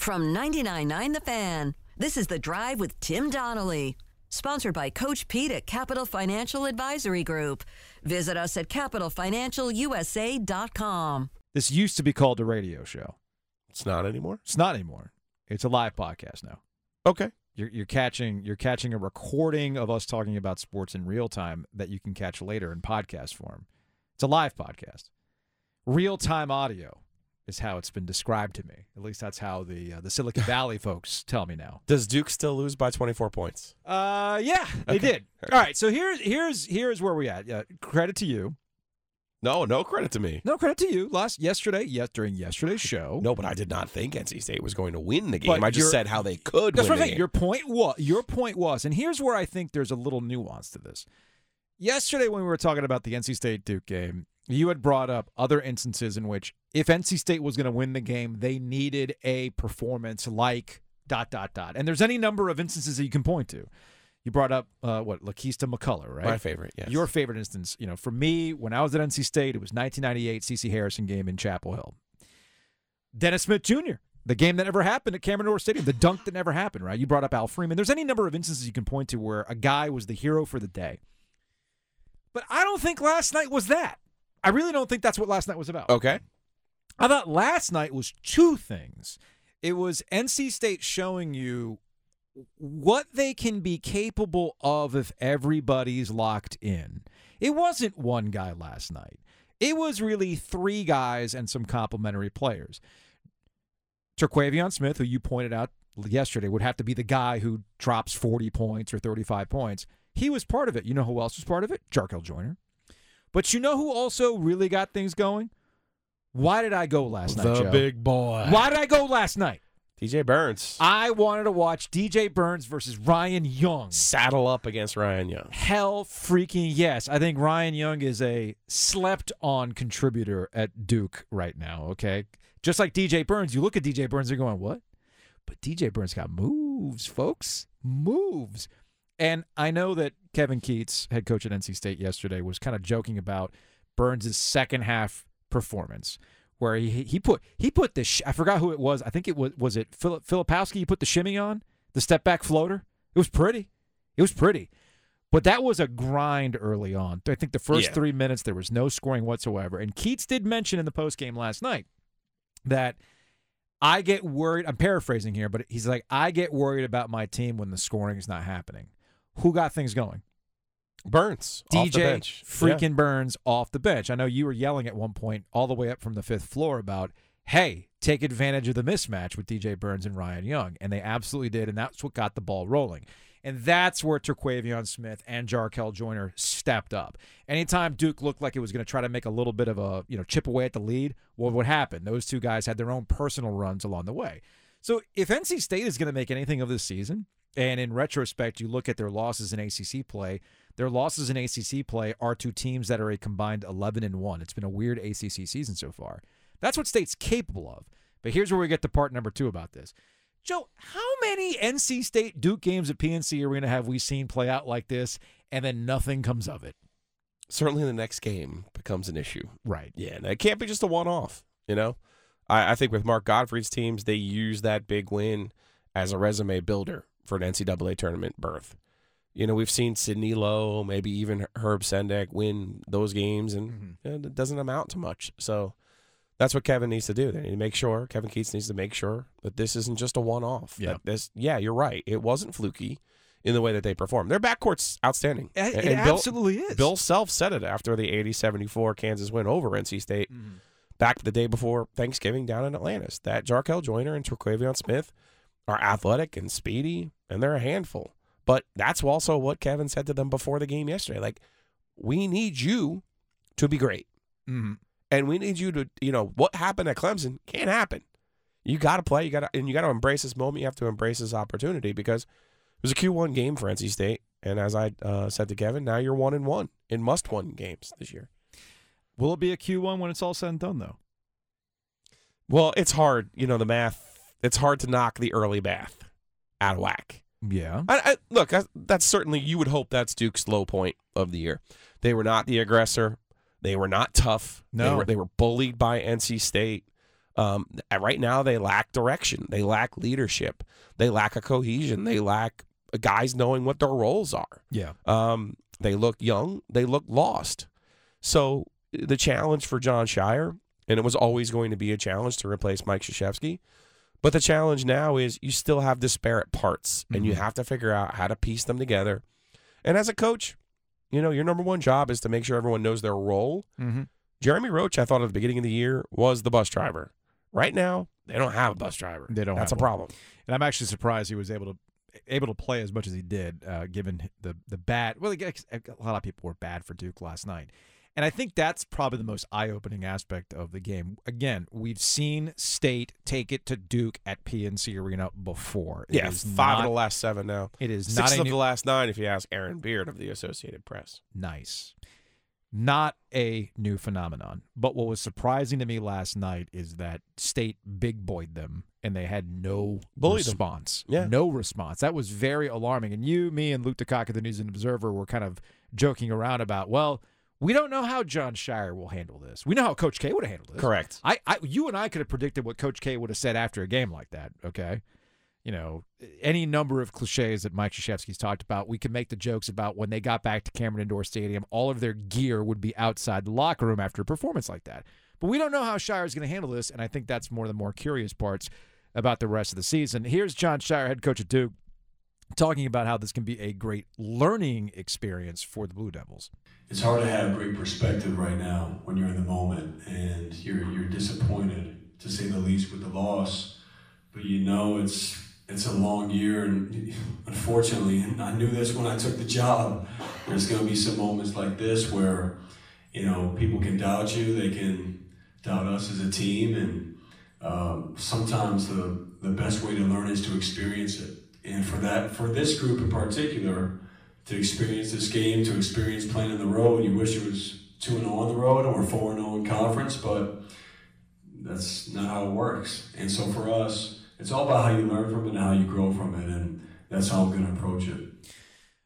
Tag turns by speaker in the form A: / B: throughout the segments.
A: From 99.9 The Fan, this is The Drive with Tim Donnelly. Sponsored by Coach Pete at Capital Financial Advisory Group. Visit us at capitalfinancialusa.com.
B: This used to be called a radio show.
C: It's not anymore.
B: It's not anymore. It's a live podcast now.
C: Okay.
B: You're, you're catching you're catching a recording of us talking about sports in real time that you can catch later in podcast form. It's a live podcast. Real time audio is how it's been described to me. At least that's how the uh, the Silicon Valley folks tell me now.
C: Does Duke still lose by 24 points?
B: Uh, yeah, they
C: Okay.
B: did. All right, so here's here's here's where we at. Uh, credit to you.
C: No, no credit to me.
B: No credit to you. Last yesterday, yes, during yesterday's show.
C: No, but I did not think NC State was going to win the game.
B: But
C: I just said how they could
B: That's
C: win
B: what
C: game.
B: Your point was your point was, and here's where I think there's a little nuance to this. Yesterday, when we were talking about the NC State Duke game, you had brought up other instances in which if NC State was going to win the game, they needed a performance like dot dot dot. And there's any number of instances that you can point to. You brought up uh, what Lakeista McCullough, right?
C: My favorite, yes.
B: Your favorite instance, you know, for me, when I was at NC State, it was 1998 CC Harrison game in Chapel Hill. Dennis Smith Jr., the game that never happened at Cameron Indoor Stadium, the dunk that never happened, right? You brought up Al Freeman. There's any number of instances you can point to where a guy was the hero for the day. But I don't think last night was that. I really don't think that's what last night was about.
C: okay.
B: I thought last night was two things. It was NC State showing you what they can be capable of if everybody's locked in. It wasn't one guy last night. It was really three guys and some complementary players. Terquavion Smith, who you pointed out yesterday, would have to be the guy who drops 40 points or 35 points. He was part of it. You know who else was part of it? Jarkel Joiner. But you know who also really got things going? Why did I go last night,
C: the big boy.
B: Why did I go last night?
C: DJ Burns.
B: I wanted to watch DJ Burns versus Ryan Young.
C: Saddle up against Ryan Young.
B: Hell freaking yes. I think Ryan Young is a slept on contributor at Duke right now, okay? Just like DJ Burns, you look at DJ Burns, you're going, what? But DJ Burns got moves, folks. Moves. And I know that Kevin Keatts, head coach at NC State yesterday, was kind of joking about Burns' second half performance. Where he he put he put the sh- I forgot who it was I think it was was it Philip Filipowski he put the shimmy on the step back floater it was pretty it was pretty but that was a grind early on. I think the first
C: Yeah.
B: three minutes there was no scoring whatsoever. And Keatts did mention in the post game last night that I get worried. I'm paraphrasing here, but he's like, I get worried about my team when the scoring is not happening. Who got things going?
C: Burns. off the
B: DJ
C: bench.
B: freaking Burns off the bench. I know you were yelling at one point all the way up from the fifth floor about, hey, take advantage of the mismatch with DJ Burns and Ryan Young. And they absolutely did. And that's what got the ball rolling. And that's where Terquavion Smith and Jarkel Joiner stepped up. Anytime Duke looked like it was going to try to make a little bit of a, you know, chip away at the lead, what would happen? Those two guys had their own personal runs along the way. So if NC State is going to make anything of this season, and in retrospect, you look at their losses in ACC play, their losses in ACC play are to teams that are a combined 11 and 1. It's been a weird ACC season so far. That's what State's capable of. But here's where we get to part number 2 about this. Joe, how many NC State Duke games at PNC Arena have we seen play out like this and then nothing comes of it?
C: Certainly the next game becomes an issue.
B: Right.
C: Yeah, and it can't be just a one off, you know? I, I think with Mark Gottfried's teams, they use that big win as a resume builder for an NCAA tournament berth. You know, we've seen Sidney Lowe, maybe even Herb Sendek win those games, and
B: Mhm.
C: you know, it doesn't amount to much. So that's what Kevin needs to do. They need to make sure, Kevin Keatts needs to make sure that this isn't just a one off.
B: Yeah.
C: This, yeah, you're right. It wasn't fluky in the way that they performed. Their backcourt's outstanding.
B: It, it
C: and Bill-
B: absolutely is.
C: Bill Self said it after the 80 74 Kansas win over NC State
B: Mhm.
C: back the day before Thanksgiving down in Atlantis. That Jarkel Joiner and Terquavion Smith are athletic and speedy, and they're a handful. But that's also what Kevin said to them before the game yesterday. Like, we need you to be great.
B: Mhm.
C: And we need you to, you know, what happened at Clemson can't happen. You got to play. You got to, and you got to embrace this moment. You have to embrace this opportunity because it was a Q1 game for NC State. And as I uh, said to Kevin, now you're one and one in must win games this year.
B: Will it be a Q1 when it's all said and done, though?
C: Well, it's hard. You know, the math, it's hard to knock the early bath out of whack.
B: Yeah.
C: I, I, look, I, that's certainly, you would hope that's Duke's low point of the year. They were not the aggressor. They were not tough. They
B: No.
C: were, they were bullied by NC State. Um, right now, they lack direction. They lack leadership. They lack a cohesion. They lack guys knowing what their roles are.
B: Yeah.
C: Um, they look young. They look lost. So the challenge for Jon Scheyer, and it was always going to be a challenge to replace Mike Krzyzewski, but the challenge now is you still have disparate parts, and you
B: Mhm.
C: have to figure out how to piece them together. And as a coach, you know your number one job is to make sure everyone knows their role.
B: Mm-hmm.
C: Jeremy Roach, I thought at the beginning of the year was the bus driver. Right now, they don't have a bus driver.
B: They don't
C: That's
B: have
C: a
B: one.
C: problem.
B: And I'm actually surprised he was able to able to play as much as he did, uh, given the the bad. Well, a lot of people were bad for Duke last night, and I think that's probably the most eye opening aspect of the game. Again, we've seen State take it to Duke at PNC Arena before. It
C: yeah, five
B: not,
C: of the last seven now.
B: It is
C: Six of
B: new,
C: the last nine, if you ask Aaron Beard of the Associated Press.
B: nice. Not a new phenomenon. But what was surprising to me last night is that State big boyed them and they had no
C: Bullied them.
B: response.
C: Yeah.
B: No response. That was very alarming. And you, me, and Luke DeCock the News and Observer were kind of joking around about, well, we don't know how Jon Scheyer will handle this. We know how Coach K would have handled this.
C: Correct.
B: I, I you and I could have predicted what Coach K would have said after a game like that. Okay, you know, any number of cliches that Mike Krzyzewski's talked about. We can make the jokes about when they got back to Cameron Indoor Stadium, all of their gear would be outside the locker room after a performance like that. But we don't know how Scheyer is going to handle this, and I think that's more of the more curious parts about the rest of the season. Here's Jon Scheyer, head coach at Duke, talking about how this can be a great learning experience for the Blue Devils.
D: it's hard to have great perspective right now when you're in the moment and you're you're disappointed to say the least with the loss. But you know it's it's a long year and unfortunately and I knew this when I took the job. There's going to be some moments like this where you know people can doubt you they can doubt us as a team and um, sometimes the the best way to learn is to experience it and for that for this group in particular to experience this game, to experience playing on the road. You wish it was 2 0 on the road or 4 0 in conference, but that's not how it works. And so for us, it's all about how you learn from it and how you grow from it. And that's how I'm going to approach it.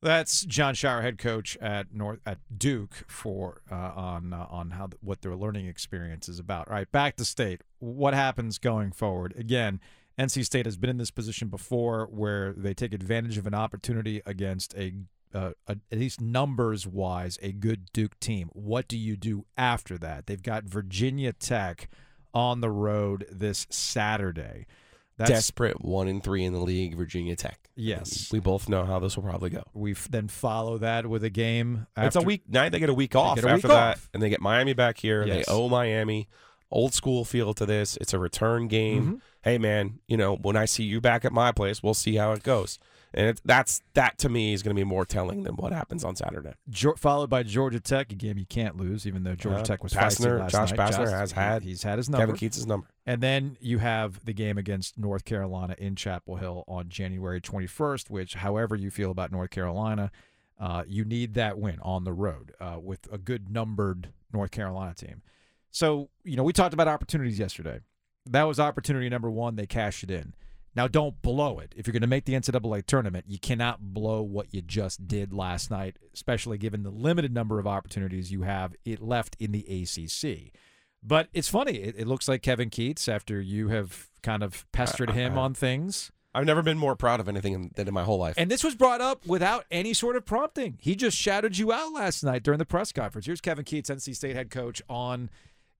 B: That's Jon Scheyer, head coach at North at Duke, for uh, on uh, on how what their learning experience is about. All right, back to state. What happens going forward? Again, NC State has been in this position before, where they take advantage of an opportunity against a, uh, a at least numbers wise a good Duke team. What do you do after that? They've got Virginia Tech on the road this Saturday. That's
C: Desperate one and three in the league, Virginia Tech.
B: yes.
C: We both know how this will probably go.
B: We then follow that with a game.
C: it's a week night. They get a week off
B: get a
C: after
B: week
C: that,
B: off.
C: and they get Miami back here.
B: Yes.
C: They owe Miami. Old school feel to this. It's a return game.
B: Mhm.
C: Hey man, you know when I see you back at my place, we'll see how it goes. And it, that's that to me is going to be more telling than what happens on Saturday.
B: Geor- followed by Georgia Tech, a game you can't lose, even though Georgia
C: Uh,
B: Tech was feisty last
C: Josh
B: night.
C: Has had
B: he's had his number.
C: Kevin Keatts' number.
B: And then you have the game against North Carolina in Chapel Hill on January 21st, which, however you feel about North Carolina, uh, you need that win on the road uh, with a good numbered North Carolina team. So, you know, we talked about opportunities yesterday. That was opportunity number one. They cashed it in. Now, don't blow it. If you're going to make the NCAA tournament, you cannot blow what you just did last night, especially given the limited number of opportunities you have it left in the ACC. But it's funny. It, it looks like Kevin Keatts, after you have kind of pestered him on things,
C: I've never been more proud of anything in- than in my whole life.
B: and this was brought up without any sort of prompting. He just shouted you out last night during the press conference. Here's Kevin Keatts, NC State head coach, on.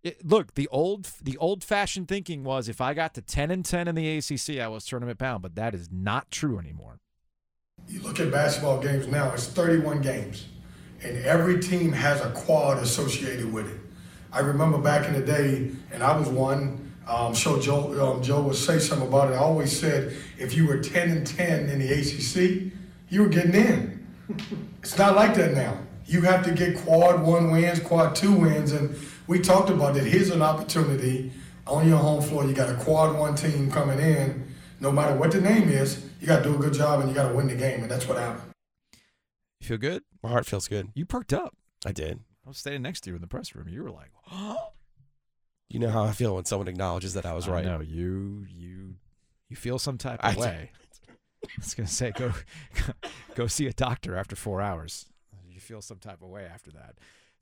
B: It, look, the old the old fashioned thinking was if I got to ten and ten in the ACC, I was tournament bound, but that is not true anymore.
E: You look at basketball games now, it's 31 games, and every team has a quad associated with it. I remember back in the day, and I was one. Um, sure Joe, um, Joe would say something about it. I always said if you were 10 and 10 in the ACC, you were getting in. It's not like that now. You have to get quad one wins, quad two wins, and we talked about that. Here's an opportunity on your home floor. You got a quad one team coming in. No matter what the name is, you got to do a good job and you got to win the game, and that's what happened.
B: You feel good?
C: my heart feels good.
B: You perked up.
C: I did.
B: I was standing next to you in the press room. You were like,
C: You know how I feel when someone acknowledges that I was right.
B: No, you you you feel some type of
C: do.
B: way. I was gonna say go go see a doctor after four hours. You feel some type of way after that.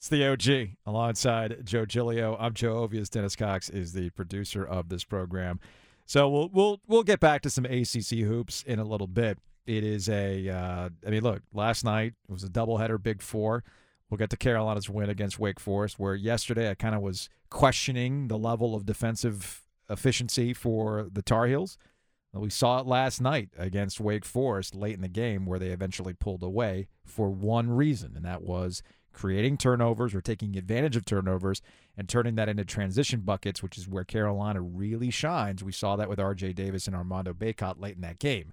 B: It's the OG alongside Joe Giglio. I'm Joe Ovies. Dennis Cox is the producer of this program. So we'll we'll we'll get back to some ACC hoops in a little bit. It is a uh, I mean, look, last night it was a doubleheader, Big Four. We'll get to Carolina's win against Wake Forest, where yesterday I kind of was questioning the level of defensive efficiency for the Tar Heels. We saw it last night against Wake Forest late in the game, where they eventually pulled away for one reason, and that was creating turnovers or taking advantage of turnovers and turning that into transition buckets, which is where Carolina really shines. We saw that with R.J. Davis and Armando Bacot late in that game.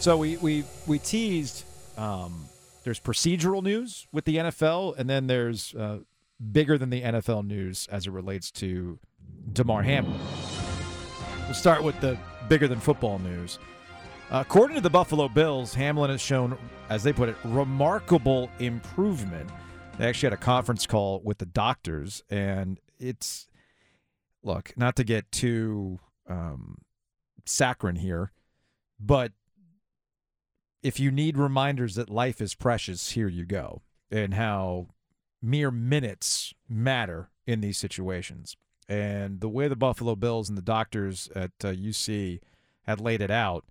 B: So we we we teased. Um, there's procedural news with the NFL, and then there's uh, bigger than the NFL news as it relates to Damar Hamlin. We'll start with the bigger than football news. According to the Buffalo Bills, Hamlin has shown, as they put it, remarkable improvement. They actually had a conference call with the doctors, and it's look not to get too um, saccharine here, but if you need reminders that life is precious, here you go, and how mere minutes matter in these situations. And the way the Buffalo Bills and the doctors at uh, UC had laid it out,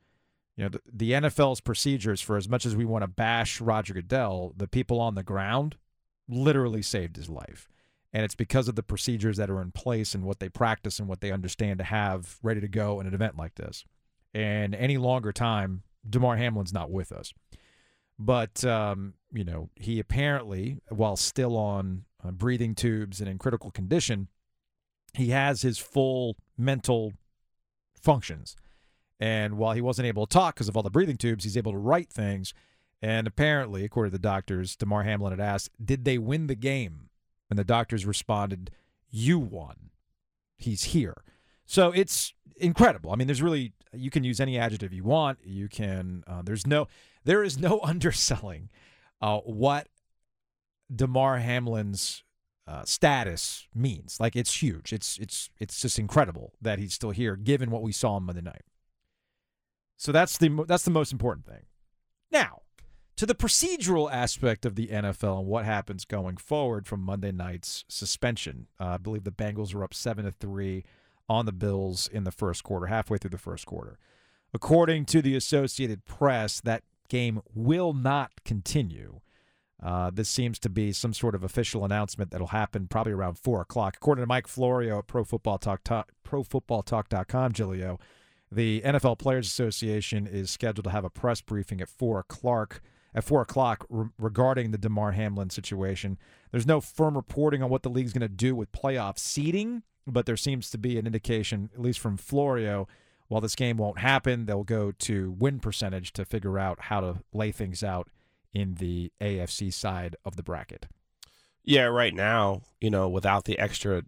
B: you know, the, the NFL's procedures for as much as we want to bash Roger Goodell, the people on the ground literally saved his life. And it's because of the procedures that are in place and what they practice and what they understand to have ready to go in an event like this. And any longer time, Damar Hamlin's not with us. But, um, you know, he apparently, while still on uh, breathing tubes and in critical condition, he has his full mental functions. And while he wasn't able to talk because of all the breathing tubes, he's able to write things. And apparently, according to the doctors, Damar Hamlin had asked, Did they win the game? And the doctors responded, You won. He's here. So it's incredible. I mean, there's really you can use any adjective you want. You can uh, there's no there is no underselling uh, what Damar Hamlin's uh, status means. Like it's huge. It's it's it's just incredible that he's still here, given what we saw on Monday night. So that's the that's the most important thing. Now, to the procedural aspect of the NFL and what happens going forward from Monday night's suspension. Uh, I believe the Bengals are up seven to three on the Bills in the first quarter, halfway through the first quarter. According to the Associated Press, that game will not continue. Uh, this seems to be some sort of official announcement that'll happen probably around four o'clock. According to Mike Florio at Pro Football Talk, Talk ProFootballTalk.com, Giglio, the NFL Players Association is scheduled to have a press briefing at four o'clock. At four o'clock re- regarding the Damar Hamlin situation, there's no firm reporting on what the league's going to do with playoff seeding, but there seems to be an indication, at least from Florio, while this game won't happen, they'll go to win percentage to figure out how to lay things out in the AFC side of the bracket.
C: Yeah, right now, you know, without the extra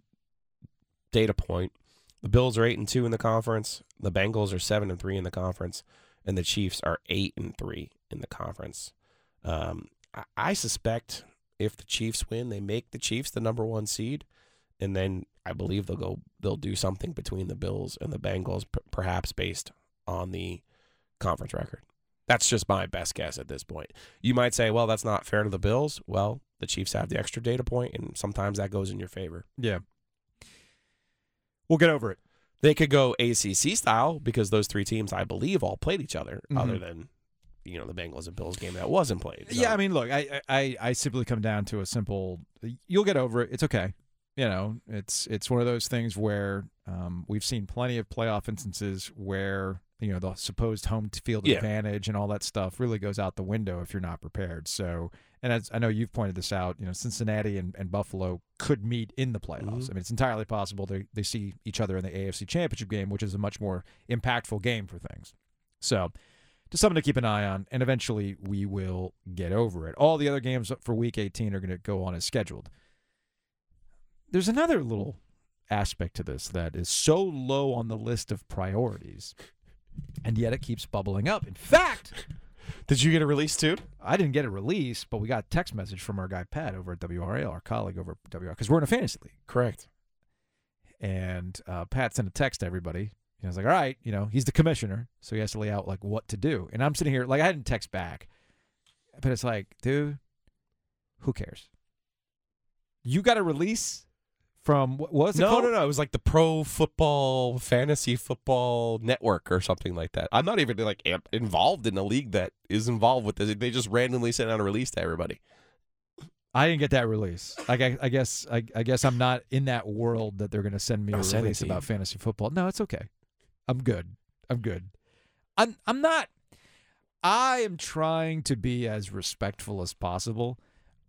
C: data point, the Bills are eight and two in the conference. The Bengals are seven and three in the conference, and the Chiefs are eight and three in the conference. Um, I, I suspect if the Chiefs win, they make the Chiefs the number one seed, and then I believe they'll go. They'll do something between the Bills and the Bengals, p- perhaps based on the conference record. That's just my best guess at this point. You might say, well, that's not fair to the Bills. Well, the Chiefs have the extra data point, and sometimes that goes in your favor.
B: Yeah. We'll get over it.
C: They could go ACC style because those three teams, I believe, all played each other,
B: Mhm.
C: other than you know the Bengals and Bills game that wasn't played. So-
B: Yeah, I mean, look, I, I I simply come down to a simple. You'll get over it. It's okay. You know, it's it's one of those things where um, we've seen plenty of playoff instances where you know the supposed home field
C: Yeah.
B: advantage and all that stuff really goes out the window if you're not prepared. So, and as I know you've pointed this out, you know, Cincinnati and, and Buffalo could meet in the playoffs.
C: Mhm.
B: I mean, it's entirely possible they they see each other in the AFC Championship game, which is a much more impactful game for things. So just something to keep an eye on, and eventually we will get over it. All the other games for Week 18 are going to go on as scheduled. There's another little aspect to this that is so low on the list of priorities, and yet it keeps bubbling up. In fact,
C: Did you get a release too?
B: I didn't get a release, but we got a text message from our guy Pat over at WRL, our colleague over at WRL, because we're in a fantasy league.
C: Correct.
B: And uh, Pat sent a text to everybody. And I was like, all right, you know, he's the commissioner, so he has to lay out like what to do. And I'm sitting here, like, I didn't text back, but it's like, dude, who cares? You got a release from what was it
C: No,
B: called?
C: no, no. It was like the Pro Football Fantasy Football Network or something like that. I'm not even like involved in a league that is involved with this. They just randomly sent out a release to everybody.
B: I didn't get that release. Like, I, I guess, I, I guess I'm not in that world that they're going to send me a release about fantasy football. No, it's okay. I'm good. I'm good. I'm, I'm not. I am trying to be as respectful as possible,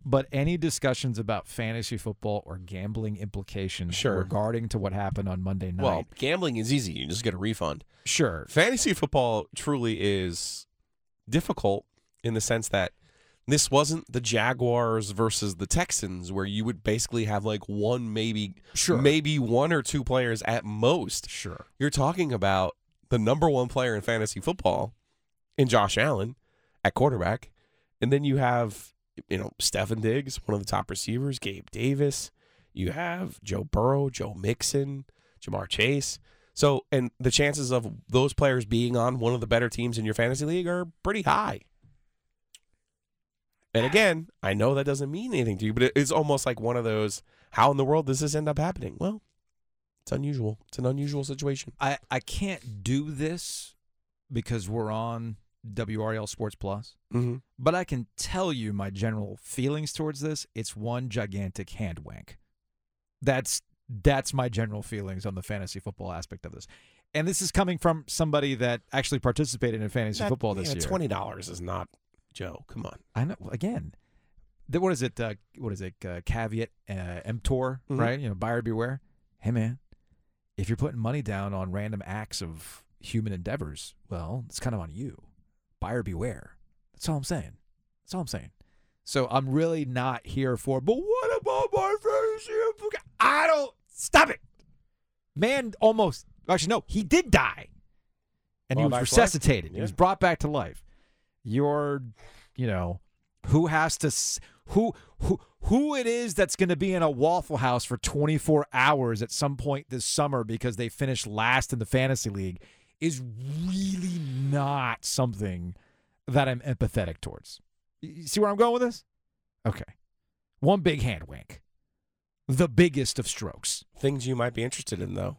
B: but any discussions about fantasy football or gambling implications
C: Sure.
B: regarding to what happened on Monday night,
C: Well, gambling is easy. You just get a refund.
B: sure,
C: Fantasy football truly is difficult in the sense that this wasn't the Jaguars versus the Texans where you would basically have like one maybe
B: Sure.
C: maybe one or two players at most.
B: sure.
C: You're talking about the number one player in fantasy football in Josh Allen at quarterback. And then you have, you know, Stefon Diggs, one of the top receivers, Gabe Davis. You have Joe Burrow, Joe Mixon, Ja'Marr Chase. So, and the chances of those players being on one of the better teams in your fantasy league are pretty high. And again, I know that doesn't mean anything to you, but it's almost like one of those how in the world does this end up happening? Well, it's unusual. It's an unusual situation.
B: I, I can't do this because we're on WRL Sports Plus.
C: Mm-hmm.
B: But I can tell you my general feelings towards this. It's one gigantic hand wank. That's that's my general feelings on the fantasy football aspect of this. And this is coming from somebody that actually participated in fantasy football this
C: yeah,
B: year.
C: Twenty dollars is not Joe. Come on.
B: I know again. The, what is it? Uh, what is it? Uh, caveat uh, emptor,
C: Mhm.
B: right? You know, buyer beware. Hey man, if you're putting money down on random acts of human endeavors, well, it's kind of on you. Buyer beware. That's all I'm saying. That's all I'm saying. So I'm really not here for. But what about my fantasy? I don't stop it. Man, almost. Actually, no, he did die, and he was
C: back to life?
B: resuscitated. He was brought back to life. You're, you know, who has to who who who it is that's going to be in a Waffle House for 24 hours at some point this summer because they finished last in the fantasy league is really not something that I'm empathetic towards. You see where I'm going with this? Okay. One big hand wink. The biggest of strokes.
C: Things you might be interested in though.